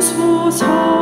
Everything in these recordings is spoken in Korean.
Christmas home.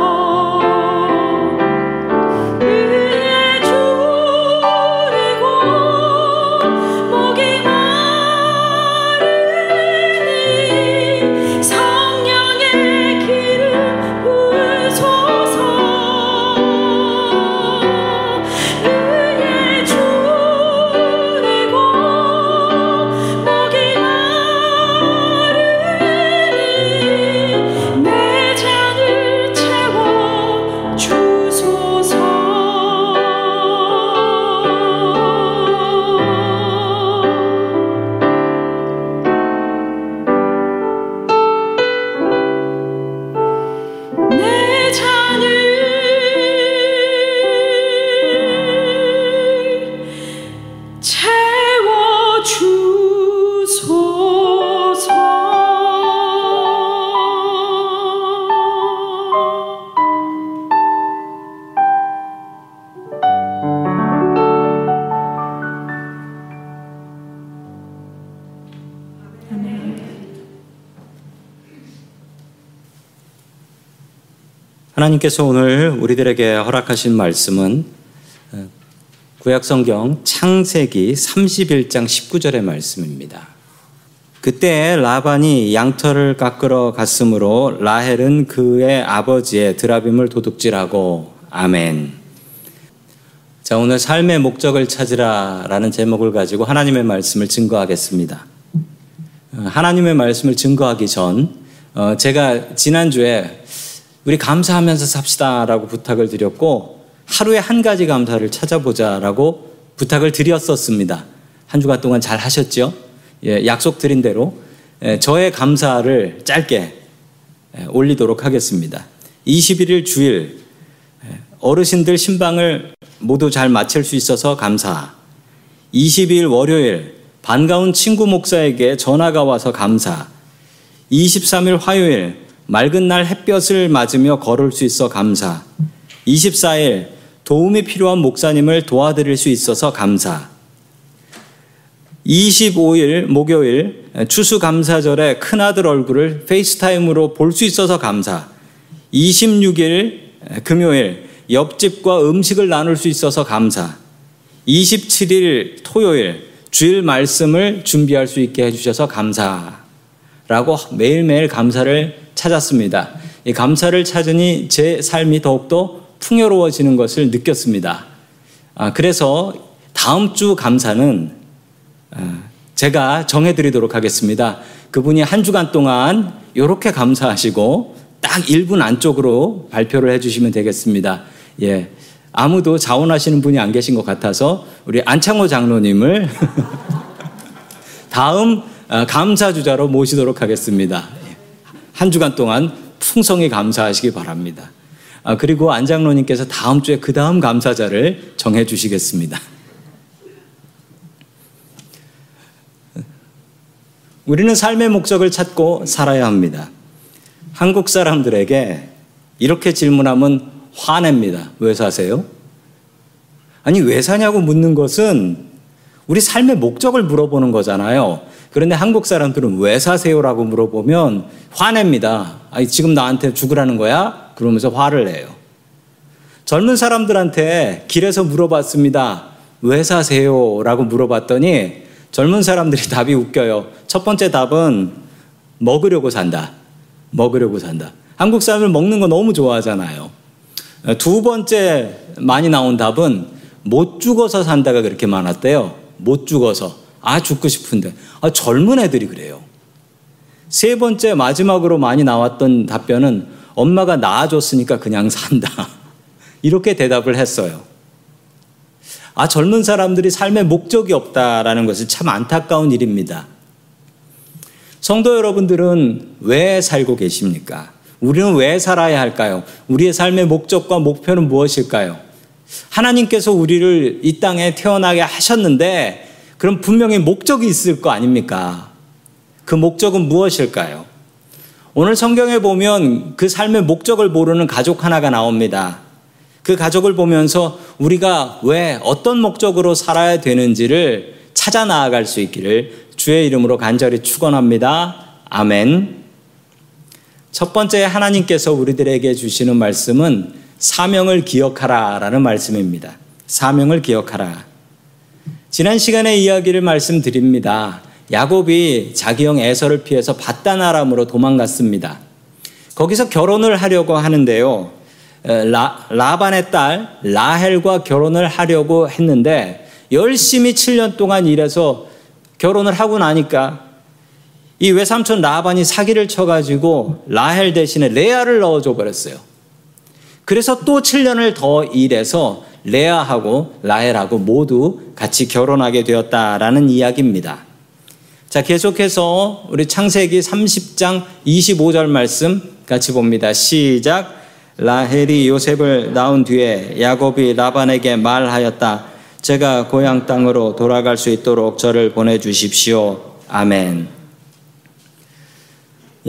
하나님께서 오늘 우리들에게 허락하신 말씀은 어, 구약성경 창세기 31장 19절의 말씀입니다. 그때 라반이 양털을 깎으러 갔으므로 라헬은 그의 아버지의 드라빔을 도둑질하고 아멘. 자, 오늘 삶의 목적을 찾으라 라는 제목을 가지고 하나님의 말씀을 증거하겠습니다. 어, 하나님의 말씀을 증거하기 전 어, 제가 지난주에 우리 감사하면서 삽시다라고 부탁을 드렸고 하루에 한 가지 감사를 찾아보자라고 부탁을 드렸었습니다. 한 주간 동안 잘 하셨죠? 예, 약속 드린 대로 예, 저의 감사를 짧게 예, 올리도록 하겠습니다. 21일 주일 예, 어르신들 신방을 모두 잘 마칠 수 있어서 감사. 22일 월요일 반가운 친구 목사에게 전화가 와서 감사. 23일 화요일 맑은 날 햇볕을 맞으며 걸을 수 있어 감사. 24일 도움이 필요한 목사님을 도와드릴 수 있어서 감사. 25일 목요일 추수감사절에 큰아들 얼굴을 FaceTime으로 볼 수 있어서 감사. 26일 금요일 옆집과 음식을 나눌 수 있어서 감사. 27일 토요일 주일 말씀을 준비할 수 있게 해주셔서 감사 라고 매일매일 감사를 찾았습니다. 이 감사를 찾으니 제 삶이 더욱더 풍요로워지는 것을 느꼈습니다. 아, 그래서 다음 주 감사는 아, 제가 정해드리도록 하겠습니다. 그분이 한 주간 동안 이렇게 감사하시고 딱 1분 안쪽으로 발표를 해주시면 되겠습니다. 예. 아무도 자원하시는 분이 안 계신 것 같아서 우리 안창호 장로님을 다음 어, 감사주자로 모시도록 하겠습니다. 예. 한 주간 동안 풍성히 감사하시기 바랍니다. 아, 그리고 안 장로님께서 다음 주에 그 다음 감사자를 정해 주시겠습니다. 우리는 삶의 목적을 찾고 살아야 합니다. 한국 사람들에게 이렇게 질문하면 화냅니다. 왜 사세요? 아니, 왜 사냐고 묻는 것은 우리 삶의 목적을 물어보는 거잖아요. 그런데 한국 사람들은 왜 사세요라고 물어보면 화냅니다. 아니, 지금 나한테 죽으라는 거야? 그러면서 화를 내요. 젊은 사람들한테 길에서 물어봤습니다. 왜 사세요? 라고 물어봤더니 젊은 사람들이 답이 웃겨요. 첫 번째 답은 먹으려고 산다. 먹으려고 산다. 한국 사람들 먹는 거 너무 좋아하잖아요. 두 번째 많이 나온 답은 못 죽어서 산다가 그렇게 많았대요. 못 죽어서. 아, 죽고 싶은데. 아, 젊은 애들이 그래요. 세 번째 마지막으로 많이 나왔던 답변은 엄마가 낳아줬으니까 그냥 산다. 이렇게 대답을 했어요. 아, 젊은 사람들이 삶의 목적이 없다라는 것은 참 안타까운 일입니다. 성도 여러분들은 왜 살고 계십니까? 우리는 왜 살아야 할까요? 우리의 삶의 목적과 목표는 무엇일까요? 하나님께서 우리를 이 땅에 태어나게 하셨는데 그럼 분명히 목적이 있을 거 아닙니까? 그 목적은 무엇일까요? 오늘 성경에 보면 그 삶의 목적을 모르는 가족 하나가 나옵니다. 그 가족을 보면서 우리가 왜 어떤 목적으로 살아야 되는지를 찾아 나아갈 수 있기를 주의 이름으로 간절히 축원합니다. 아멘. 첫 번째 하나님께서 우리들에게 주시는 말씀은 사명을 기억하라라는 말씀입니다. 사명을 기억하라. 지난 시간에 이야기를 말씀드립니다. 야곱이 자기 형 에서를 피해서 바다나람으로 도망갔습니다. 거기서 결혼을 하려고 하는데요. 라, 라반의 딸 라헬과 결혼을 하려고 했는데 열심히 7년 동안 일해서 결혼을 하고 나니까 이 외삼촌 라반이 사기를 쳐가지고 라헬 대신에 레아를 넣어줘 버렸어요. 그래서 또 7년을 더 일해서 레아하고 라헬하고 모두 같이 결혼하게 되었다라는 이야기입니다. 자, 계속해서 우리 창세기 30장 25절 말씀 같이 봅니다. 시작. 라헬이 요셉을 낳은 뒤에 야곱이 라반에게 말하였다. 제가 고향 땅으로 돌아갈 수 있도록 저를 보내주십시오. 아멘.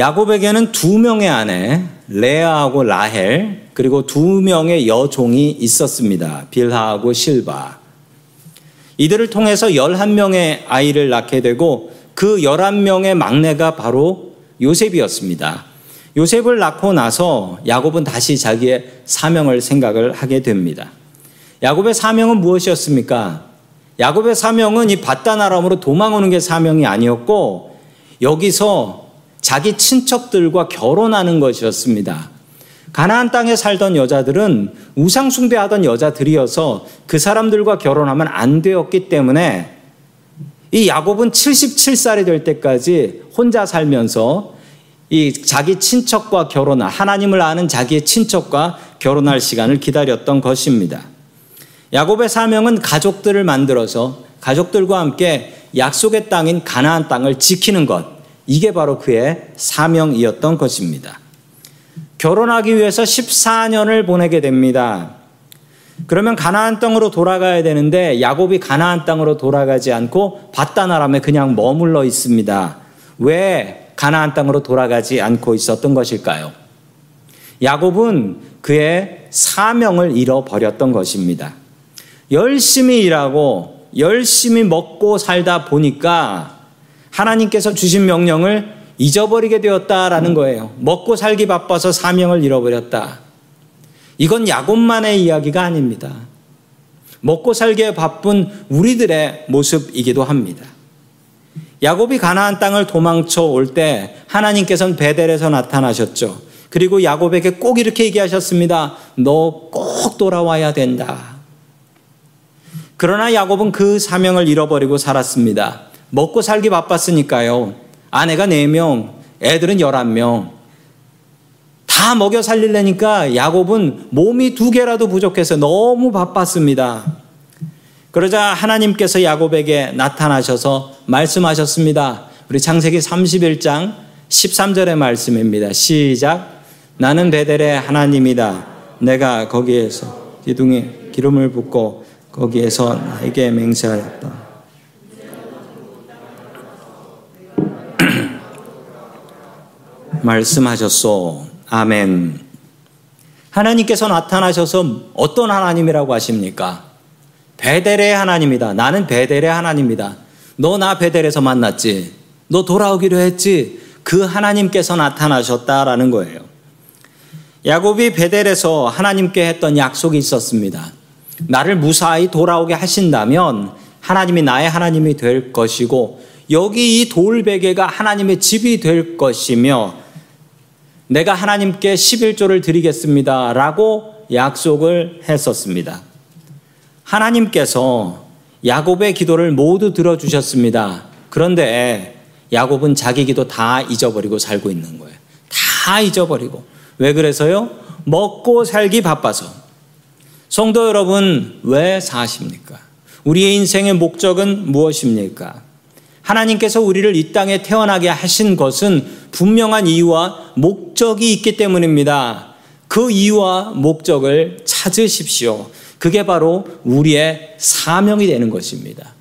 야곱에게는 두 명의 아내, 레아하고 라헬, 그리고 두 명의 여종이 있었습니다. 빌하하고 실바. 이들을 통해서 11명의 아이를 낳게 되고 그 11명의 막내가 바로 요셉이었습니다. 요셉을 낳고 나서 야곱은 다시 자기의 사명을 생각을 하게 됩니다. 야곱의 사명은 무엇이었습니까? 야곱의 사명은 이 바다나람으로 도망오는 게 사명이 아니었고 여기서 자기 친척들과 결혼하는 것이었습니다. 가나안 땅에 살던 여자들은 우상 숭배하던 여자들이어서 그 사람들과 결혼하면 안 되었기 때문에 이 야곱은 77살이 될 때까지 혼자 살면서 이 자기 친척과 결혼할 하나님을 아는 자기의 친척과 결혼할 시간을 기다렸던 것입니다. 야곱의 사명은 가족들을 만들어서 가족들과 함께 약속의 땅인 가나안 땅을 지키는 것. 이게 바로 그의 사명이었던 것입니다. 결혼하기 위해서 14년을 보내게 됩니다. 그러면 가나안 땅으로 돌아가야 되는데 야곱이 가나안 땅으로 돌아가지 않고 바다나람에 그냥 머물러 있습니다. 왜 가나안 땅으로 돌아가지 않고 있었던 것일까요? 야곱은 그의 사명을 잃어버렸던 것입니다. 열심히 일하고 열심히 먹고 살다 보니까 하나님께서 주신 명령을 잊어버리게 되었다라는 거예요. 먹고 살기 바빠서 사명을 잃어버렸다. 이건 야곱만의 이야기가 아닙니다. 먹고 살기에 바쁜 우리들의 모습이기도 합니다. 야곱이 가나안 땅을 도망쳐 올 때 하나님께서는 베델에서 나타나셨죠. 그리고 야곱에게 꼭 이렇게 얘기하셨습니다. 너 꼭 돌아와야 된다. 그러나 야곱은 그 사명을 잃어버리고 살았습니다. 먹고 살기 바빴으니까요. 아내가 4명, 애들은 11명. 다 먹여 살리려니까 야곱은 몸이 두 개라도 부족해서 너무 바빴습니다. 그러자 하나님께서 야곱에게 나타나셔서 말씀하셨습니다. 우리 창세기 31장 13절의 말씀입니다. 시작. 나는 베델의 하나님이다. 내가 거기에서 기둥에 기름을 붓고 거기에서 나에게 맹세하였다. 말씀하셨소. 아멘. 하나님께서 나타나셔서 어떤 하나님이라고 하십니까? 베델의 하나님이다. 나는 베델의 하나님이다. 너 나 베델에서 만났지. 너 돌아오기로 했지. 그 하나님께서 나타나셨다라는 거예요. 야곱이 베델에서 하나님께 했던 약속이 있었습니다. 나를 무사히 돌아오게 하신다면 하나님이 나의 하나님이 될 것이고 여기 이 돌베개가 하나님의 집이 될 것이며 내가 하나님께 11조를 드리겠습니다. 라고 약속을 했었습니다. 하나님께서 야곱의 기도를 모두 들어주셨습니다. 그런데 야곱은 자기 기도 다 잊어버리고 살고 있는 거예요. 다 잊어버리고. 왜 그래서요? 먹고 살기 바빠서. 성도 여러분, 왜 사십니까? 우리의 인생의 목적은 무엇입니까? 하나님께서 우리를 이 땅에 태어나게 하신 것은 분명한 이유와 목적이 있기 때문입니다. 그 이유와 목적을 찾으십시오. 그게 바로 우리의 사명이 되는 것입니다.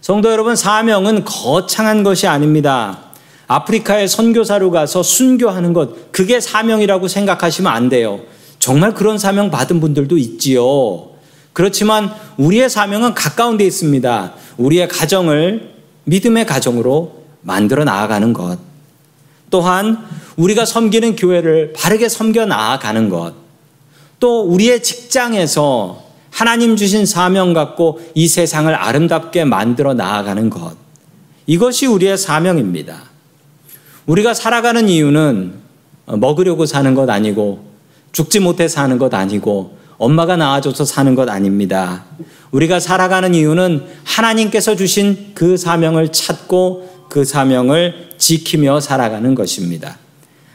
성도 여러분, 사명은 거창한 것이 아닙니다. 아프리카에 선교사로 가서 순교하는 것, 그게 사명이라고 생각하시면 안 돼요. 정말 그런 사명 받은 분들도 있지요. 그렇지만 우리의 사명은 가까운 데 있습니다. 우리의 가정을 믿음의 가정으로 만들어 나아가는 것. 또한 우리가 섬기는 교회를 바르게 섬겨 나아가는 것. 또 우리의 직장에서 하나님 주신 사명 갖고 이 세상을 아름답게 만들어 나아가는 것. 이것이 우리의 사명입니다. 우리가 살아가는 이유는 먹으려고 사는 것 아니고 죽지 못해 사는 것 아니고 엄마가 낳아줘서 사는 것 아닙니다. 우리가 살아가는 이유는 하나님께서 주신 그 사명을 찾고 그 사명을 지키며 살아가는 것입니다.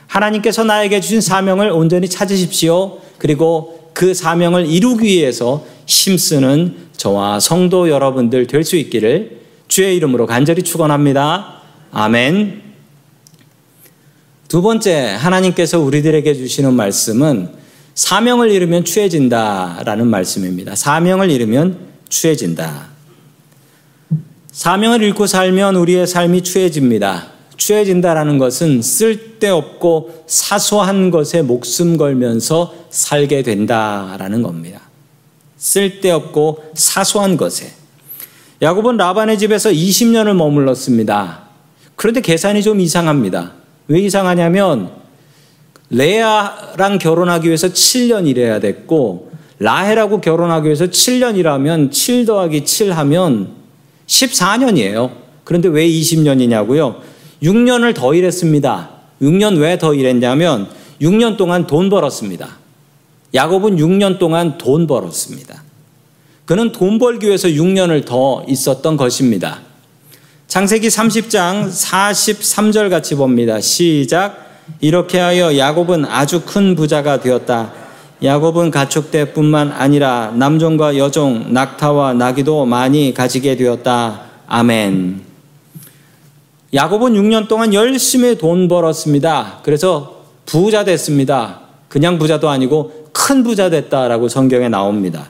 하나님께서 나에게 주신 사명을 온전히 찾으십시오. 그리고 그 사명을 이루기 위해서 힘쓰는 저와 성도 여러분들 될 수 있기를 주의 이름으로 간절히 축원합니다. 아멘. 두 번째 하나님께서 우리들에게 주시는 말씀은 사명을 잃으면 취해진다라는 말씀입니다. 사명을 잃으면 취해진다. 사명을 잃고 살면 우리의 삶이 취해집니다. 취해진다라는 것은 쓸데없고 사소한 것에 목숨 걸면서 살게 된다라는 겁니다. 쓸데없고 사소한 것에. 야곱은 라반의 집에서 20년을 머물렀습니다. 그런데 계산이 좀 이상합니다. 왜 이상하냐면 레아랑 결혼하기 위해서 6년 일해야 됐고 라헬하고 결혼하기 위해서 7년 일하면 7 더하기 7 하면 14년이에요. 그런데 왜 20년이냐고요? 6년을 더 일했습니다. 6년 왜 더 일했냐면 6년 동안 돈 벌었습니다. 야곱은 6년 동안 돈 벌었습니다. 그는 돈 벌기 위해서 6년을 더 있었던 것입니다. 창세기 30장 43절 같이 봅니다. 시작. 이렇게 하여 야곱은 아주 큰 부자가 되었다. 야곱은 가축대뿐만 아니라 남종과 여종, 낙타와 나귀도 많이 가지게 되었다. 아멘. 야곱은 6년 동안 열심히 돈 벌었습니다. 그래서 부자 됐습니다. 그냥 부자도 아니고 큰 부자 됐다라고 성경에 나옵니다.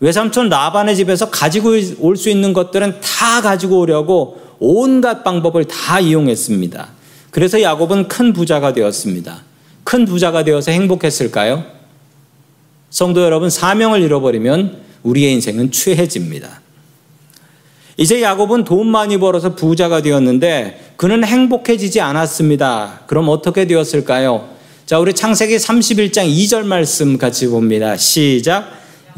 외삼촌 라반의 집에서 가지고 올 수 있는 것들은 다 가지고 오려고 온갖 방법을 다 이용했습니다. 그래서 야곱은 큰 부자가 되었습니다. 큰 부자가 되어서 행복했을까요? 성도 여러분, 사명을 잃어버리면 우리의 인생은 취해집니다. 이제 야곱은 돈 많이 벌어서 부자가 되었는데 그는 행복해지지 않았습니다. 그럼 어떻게 되었을까요? 자, 우리 창세기 31장 2절 말씀 같이 봅니다. 시작.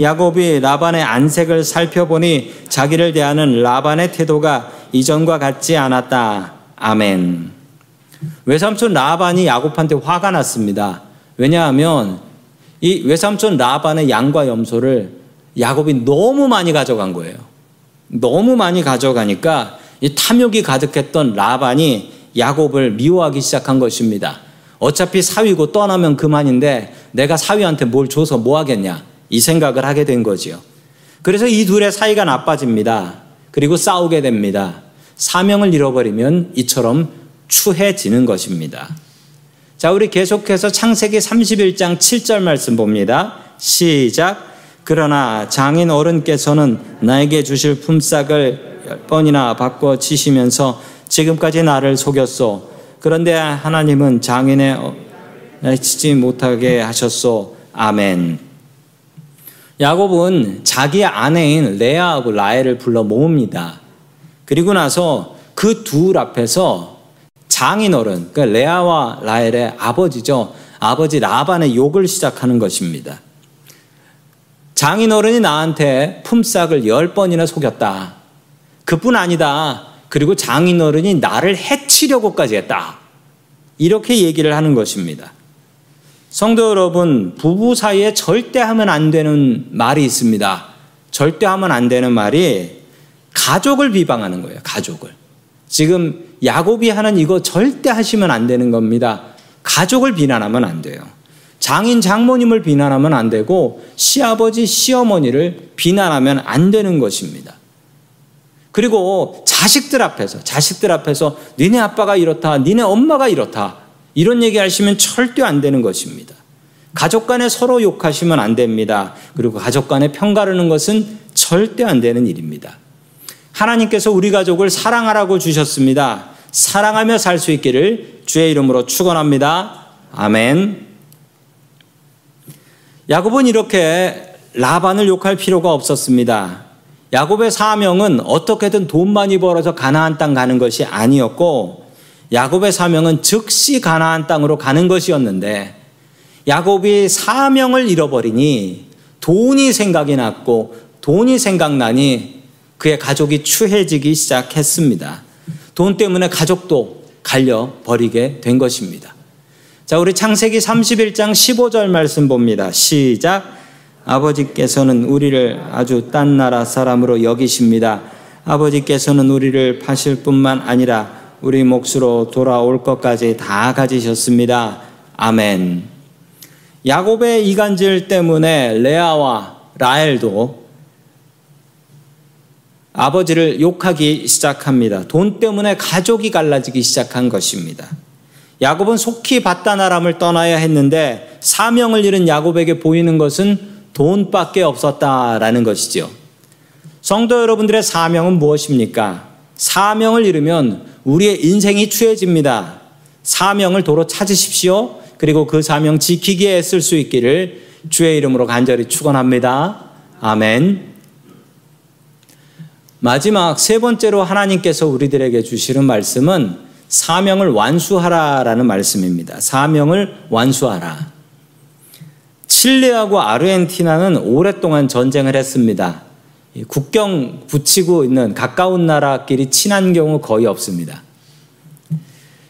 야곱이 라반의 안색을 살펴보니 자기를 대하는 라반의 태도가 이전과 같지 않았다. 아멘. 외삼촌 라반이 야곱한테 화가 났습니다. 왜냐하면 이 외삼촌 라반의 양과 염소를 야곱이 너무 많이 가져간 거예요. 너무 많이 가져가니까 이 탐욕이 가득했던 라반이 야곱을 미워하기 시작한 것입니다. 어차피 사위고 떠나면 그만인데 내가 사위한테 뭘 줘서 뭐 하겠냐 이 생각을 하게 된 거지요. 그래서 이 둘의 사이가 나빠집니다. 그리고 싸우게 됩니다. 사명을 잃어버리면 이처럼 추해지는 것입니다. 자, 우리 계속해서 창세기 31장 7절 말씀 봅니다. 시작. 그러나 장인 어른께서는 나에게 주실 품삯을 열 번이나 바꿔 치시면서 지금까지 나를 속였소. 그런데 하나님은 장인의 어, 치지 못하게 하셨소. 아멘. 야곱은 자기 아내인 레아하고 라헬을 불러 모읍니다. 그리고 나서 그 둘 앞에서 장인어른, 그러니까 레아와 라헬의 아버지죠. 아버지 라반의 욕을 시작하는 것입니다. 장인어른이 나한테 품삯을 열 번이나 속였다. 그뿐 아니다. 그리고 장인어른이 나를 해치려고까지 했다. 이렇게 얘기를 하는 것입니다. 성도 여러분, 부부 사이에 절대 하면 안 되는 말이 있습니다. 절대 하면 안 되는 말이 가족을 비방하는 거예요. 가족을. 지금 야곱이 하는 이거 절대 하시면 안 되는 겁니다. 가족을 비난하면 안 돼요. 장인 장모님을 비난하면 안 되고 시아버지 시어머니를 비난하면 안 되는 것입니다. 그리고 자식들 앞에서 자식들 앞에서 니네 아빠가 이렇다, 니네 엄마가 이렇다 이런 얘기 하시면 절대 안 되는 것입니다. 가족 간에 서로 욕하시면 안 됩니다. 그리고 가족 간에 평가르는 것은 절대 안 되는 일입니다. 하나님께서 우리 가족을 사랑하라고 주셨습니다. 사랑하며 살 수 있기를 주의 이름으로 축원합니다. 아멘. 야곱은 이렇게 라반을 욕할 필요가 없었습니다. 야곱의 사명은 어떻게든 돈 많이 벌어서 가나안 땅 가는 것이 아니었고 야곱의 사명은 즉시 가나안 땅으로 가는 것이었는데 야곱이 사명을 잃어버리니 돈이 생각이 났고 돈이 생각나니 그의 가족이 추해지기 시작했습니다. 돈 때문에 가족도 갈려 버리게 된 것입니다. 자, 우리 창세기 31장 15절 말씀 봅니다. 시작. 아버지께서는 우리를 아주 딴 나라 사람으로 여기십니다. 아버지께서는 우리를 파실 뿐만 아니라 우리 몫으로 돌아올 것까지 다 가지셨습니다. 아멘. 야곱의 이간질 때문에 레아와 라헬도 아버지를 욕하기 시작합니다. 돈 때문에 가족이 갈라지기 시작한 것입니다. 야곱은 속히 바다나람을 떠나야 했는데 사명을 잃은 야곱에게 보이는 것은 돈밖에 없었다라는 것이죠. 성도 여러분들의 사명은 무엇입니까? 사명을 잃으면 우리의 인생이 추해집니다. 사명을 도로 찾으십시오. 그리고 그 사명 지키기에 애쓸 수 있기를 주의 이름으로 간절히 축원합니다. 아멘. 마지막 세 번째로 하나님께서 우리들에게 주시는 말씀은 사명을 완수하라라는 말씀입니다. 사명을 완수하라. 칠레하고 아르헨티나는 오랫동안 전쟁을 했습니다. 국경 붙이고 있는 가까운 나라끼리 친한 경우 거의 없습니다.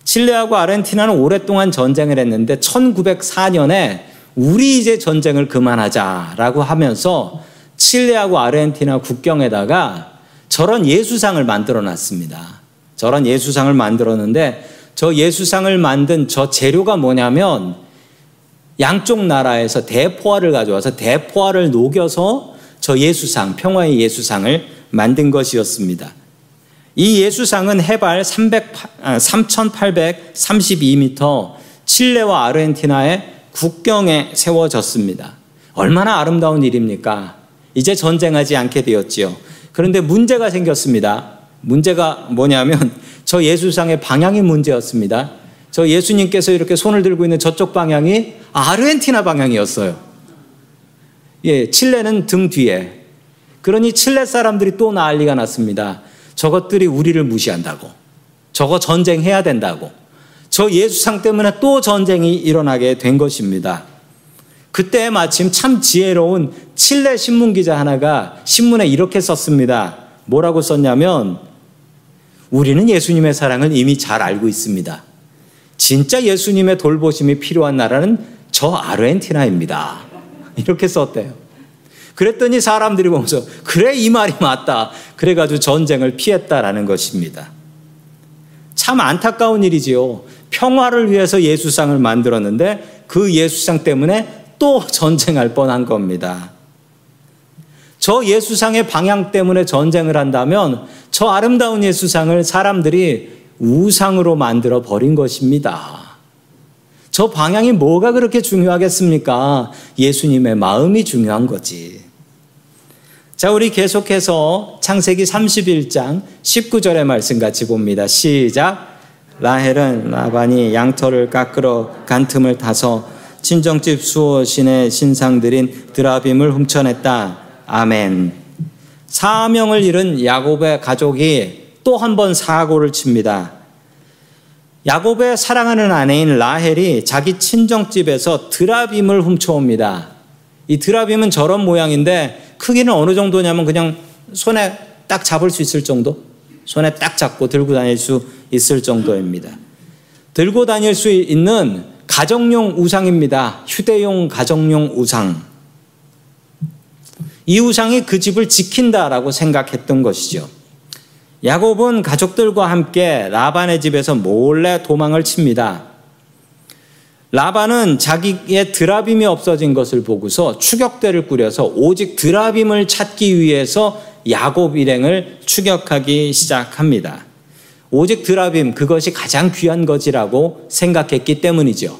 칠레하고 아르헨티나는 오랫동안 전쟁을 했는데 1904년에 우리 이제 전쟁을 그만하자라고 하면서 칠레하고 아르헨티나 국경에다가 저런 예수상을 만들어 놨습니다. 저런 예수상을 만들었는데 저 예수상을 만든 저 재료가 뭐냐면 양쪽 나라에서 대포화를 가져와서 대포화를 녹여서 저 예수상, 평화의 예수상을 만든 것이었습니다. 이 예수상은 해발 300, 3,832m 칠레와 아르헨티나의 국경에 세워졌습니다. 얼마나 아름다운 일입니까? 이제 전쟁하지 않게 되었지요. 그런데 문제가 생겼습니다. 문제가 뭐냐면 저 예수상의 방향이 문제였습니다. 저 예수님께서 이렇게 손을 들고 있는 저쪽 방향이 아르헨티나 방향이었어요. 예, 칠레는 등 뒤에. 그러니 칠레 사람들이 또 난리가 났습니다. 저것들이 우리를 무시한다고. 저거 전쟁해야 된다고. 저 예수상 때문에 또 전쟁이 일어나게 된 것입니다. 그때 마침 참 지혜로운 칠레 신문 기자 하나가 신문에 이렇게 썼습니다. 뭐라고 썼냐면 우리는 예수님의 사랑을 이미 잘 알고 있습니다. 진짜 예수님의 돌보심이 필요한 나라는 저 아르헨티나입니다. 이렇게 썼대요. 그랬더니 사람들이 보면서 그래 이 말이 맞다. 그래가지고 전쟁을 피했다라는 것입니다. 참 안타까운 일이지요. 평화를 위해서 예수상을 만들었는데 그 예수상 때문에 또 전쟁할 뻔한 겁니다. 저 예수상의 방향 때문에 전쟁을 한다면 저 아름다운 예수상을 사람들이 우상으로 만들어 버린 것입니다. 저 방향이 뭐가 그렇게 중요하겠습니까? 예수님의 마음이 중요한 거지. 자, 우리 계속해서 창세기 31장 19절의 말씀 같이 봅니다. 시작. 라헬은 라반이 양털을 깎으러 간 틈을 타서 친정집 수호신의 신상들인 드라빔을 훔쳐냈다. 아멘. 사명을 잃은 야곱의 가족이 또 한 번 사고를 칩니다. 야곱의 사랑하는 아내인 라헬이 자기 친정집에서 드라빔을 훔쳐옵니다. 이 드라빔은 저런 모양인데 크기는 어느 정도냐면 그냥 손에 딱 잡을 수 있을 정도? 손에 딱 잡고 들고 다닐 수 있을 정도입니다. 들고 다닐 수 있는 가정용 우상입니다. 휴대용 가정용 우상. 이 우상이 그 집을 지킨다라고 생각했던 것이죠. 야곱은 가족들과 함께 라반의 집에서 몰래 도망을 칩니다. 라반은 자기의 드라빔이 없어진 것을 보고서 추격대를 꾸려서 오직 드라빔을 찾기 위해서 야곱 일행을 추격하기 시작합니다. 오직 드라빔 그것이 가장 귀한 것이라고 생각했기 때문이죠.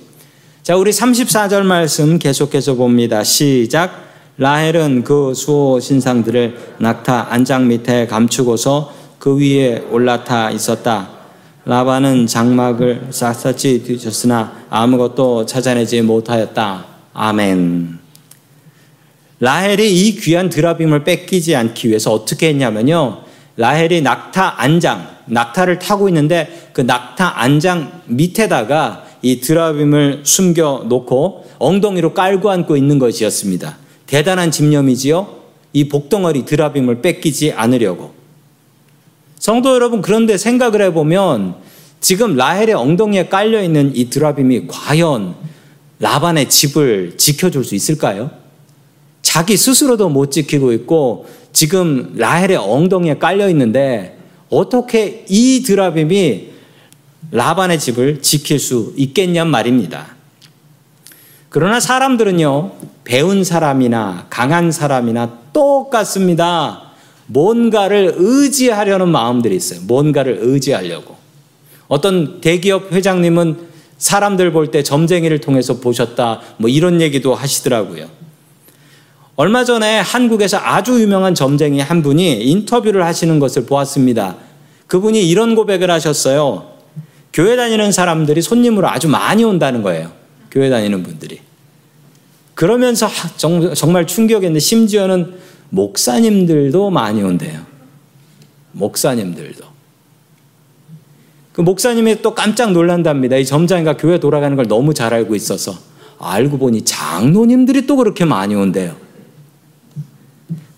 자, 우리 34절 말씀 계속해서 봅니다. 시작. 라헬은 그 수호 신상들을 낙타 안장 밑에 감추고서 그 위에 올라타 있었다. 라반은 장막을 샅샅이 뒤졌으나 아무것도 찾아내지 못하였다. 아멘. 라헬이 이 귀한 드라빔을 뺏기지 않기 위해서 어떻게 했냐면요. 라헬이 낙타 안장, 낙타를 타고 있는데 그 낙타 안장 밑에다가 이 드라빔을 숨겨 놓고 엉덩이로 깔고 앉고 있는 것이었습니다. 대단한 집념이지요. 이 복덩어리 드라빔을 뺏기지 않으려고. 성도 여러분, 그런데 생각을 해보면 지금 라헬의 엉덩이에 깔려 있는 이 드라빔이 과연 라반의 집을 지켜줄 수 있을까요? 자기 스스로도 못 지키고 있고 지금 라헬의 엉덩이에 깔려 있는데 어떻게 이 드라빔이 라반의 집을 지킬 수 있겠냔 말입니다. 그러나 사람들은요, 배운 사람이나 강한 사람이나 똑같습니다. 뭔가를 의지하려는 마음들이 있어요. 뭔가를 의지하려고. 어떤 대기업 회장님은 사람들 볼 때 점쟁이를 통해서 보셨다. 뭐 이런 얘기도 하시더라고요. 얼마 전에 한국에서 아주 유명한 점쟁이 한 분이 인터뷰를 하시는 것을 보았습니다. 그분이 이런 고백을 하셨어요. 교회 다니는 사람들이 손님으로 아주 많이 온다는 거예요. 교회 다니는 분들이. 그러면서 정말 충격이었는데 심지어는 목사님들도 많이 온대요. 목사님들도. 그 목사님이 또 깜짝 놀란답니다. 이 점장이가 교회 돌아가는 걸 너무 잘 알고 있어서. 알고 보니 장로님들이 또 그렇게 많이 온대요.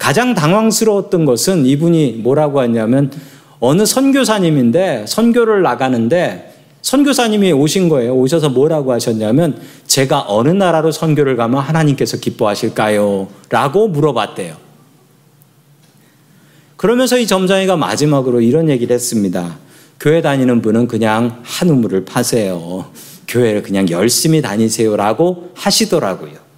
가장 당황스러웠던 것은 이분이 뭐라고 했냐면 어느 선교사님인데 선교를 나가는데 선교사님이 오신 거예요. 오셔서 뭐라고 하셨냐면 제가 어느 나라로 선교를 가면 하나님께서 기뻐하실까요? 라고 물어봤대요. 그러면서 이 점장이가 마지막으로 이런 얘기를 했습니다. 교회 다니는 분은 그냥 한 우물을 파세요. 교회를 그냥 열심히 다니세요라고 하시더라고요.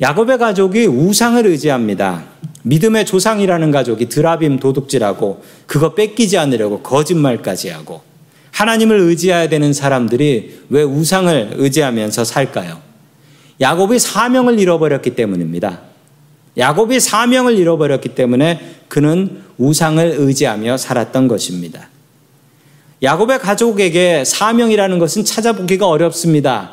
야곱의 가족이 우상을 의지합니다. 믿음의 조상이라는 가족이 드라빔 도둑질하고 그거 뺏기지 않으려고 거짓말까지 하고 하나님을 의지해야 되는 사람들이 왜 우상을 의지하면서 살까요? 야곱이 사명을 잃어버렸기 때문입니다. 야곱이 사명을 잃어버렸기 때문에 그는 우상을 의지하며 살았던 것입니다. 야곱의 가족에게 사명이라는 것은 찾아보기가 어렵습니다.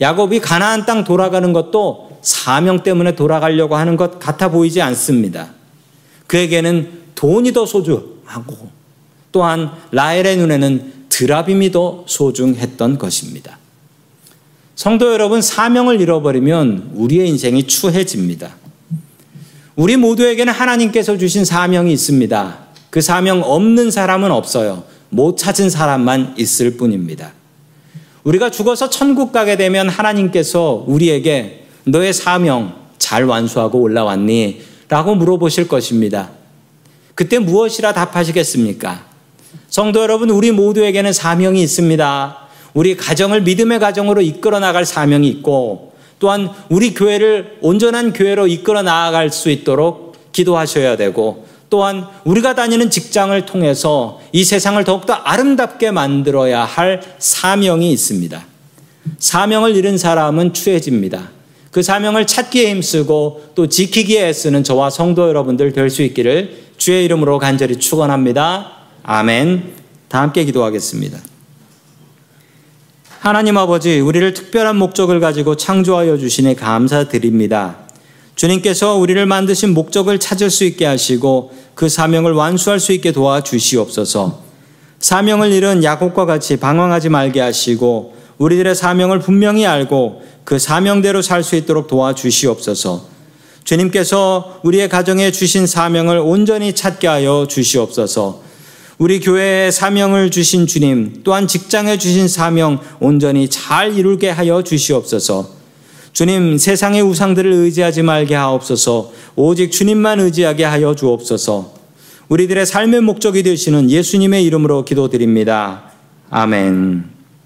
야곱이 가나안 땅 돌아가는 것도 사명 때문에 돌아가려고 하는 것 같아 보이지 않습니다. 그에게는 돈이 더 소중하고 또한 라헬의 눈에는 드라빔이 더 소중했던 것입니다. 성도 여러분, 사명을 잃어버리면 우리의 인생이 추해집니다. 우리 모두에게는 하나님께서 주신 사명이 있습니다. 그 사명 없는 사람은 없어요. 못 찾은 사람만 있을 뿐입니다. 우리가 죽어서 천국 가게 되면 하나님께서 우리에게 너의 사명, 잘 완수하고 올라왔니? 라고 물어보실 것입니다. 그때 무엇이라 답하시겠습니까? 성도 여러분, 우리 모두에게는 사명이 있습니다. 우리 가정을 믿음의 가정으로 이끌어 나갈 사명이 있고 또한 우리 교회를 온전한 교회로 이끌어 나아갈 수 있도록 기도하셔야 되고 또한 우리가 다니는 직장을 통해서 이 세상을 더욱더 아름답게 만들어야 할 사명이 있습니다. 사명을 잃은 사람은 추해집니다. 그 사명을 찾기에 힘쓰고 또 지키기에 애쓰는 저와 성도 여러분들 될 수 있기를 주의 이름으로 간절히 축원합니다. 아멘. 다 함께 기도하겠습니다. 하나님 아버지, 우리를 특별한 목적을 가지고 창조하여 주시니 감사드립니다. 주님께서 우리를 만드신 목적을 찾을 수 있게 하시고 그 사명을 완수할 수 있게 도와 주시옵소서. 사명을 잃은 야곱과 같이 방황하지 말게 하시고 우리들의 사명을 분명히 알고 그 사명대로 살 수 있도록 도와 주시옵소서. 주님께서 우리의 가정에 주신 사명을 온전히 찾게 하여 주시옵소서. 우리 교회에 사명을 주신 주님, 또한 직장에 주신 사명 온전히 잘 이루게 하여 주시옵소서. 주님, 세상의 우상들을 의지하지 말게 하옵소서. 오직 주님만 의지하게 하여 주옵소서. 우리들의 삶의 목적이 되시는 예수님의 이름으로 기도드립니다. 아멘.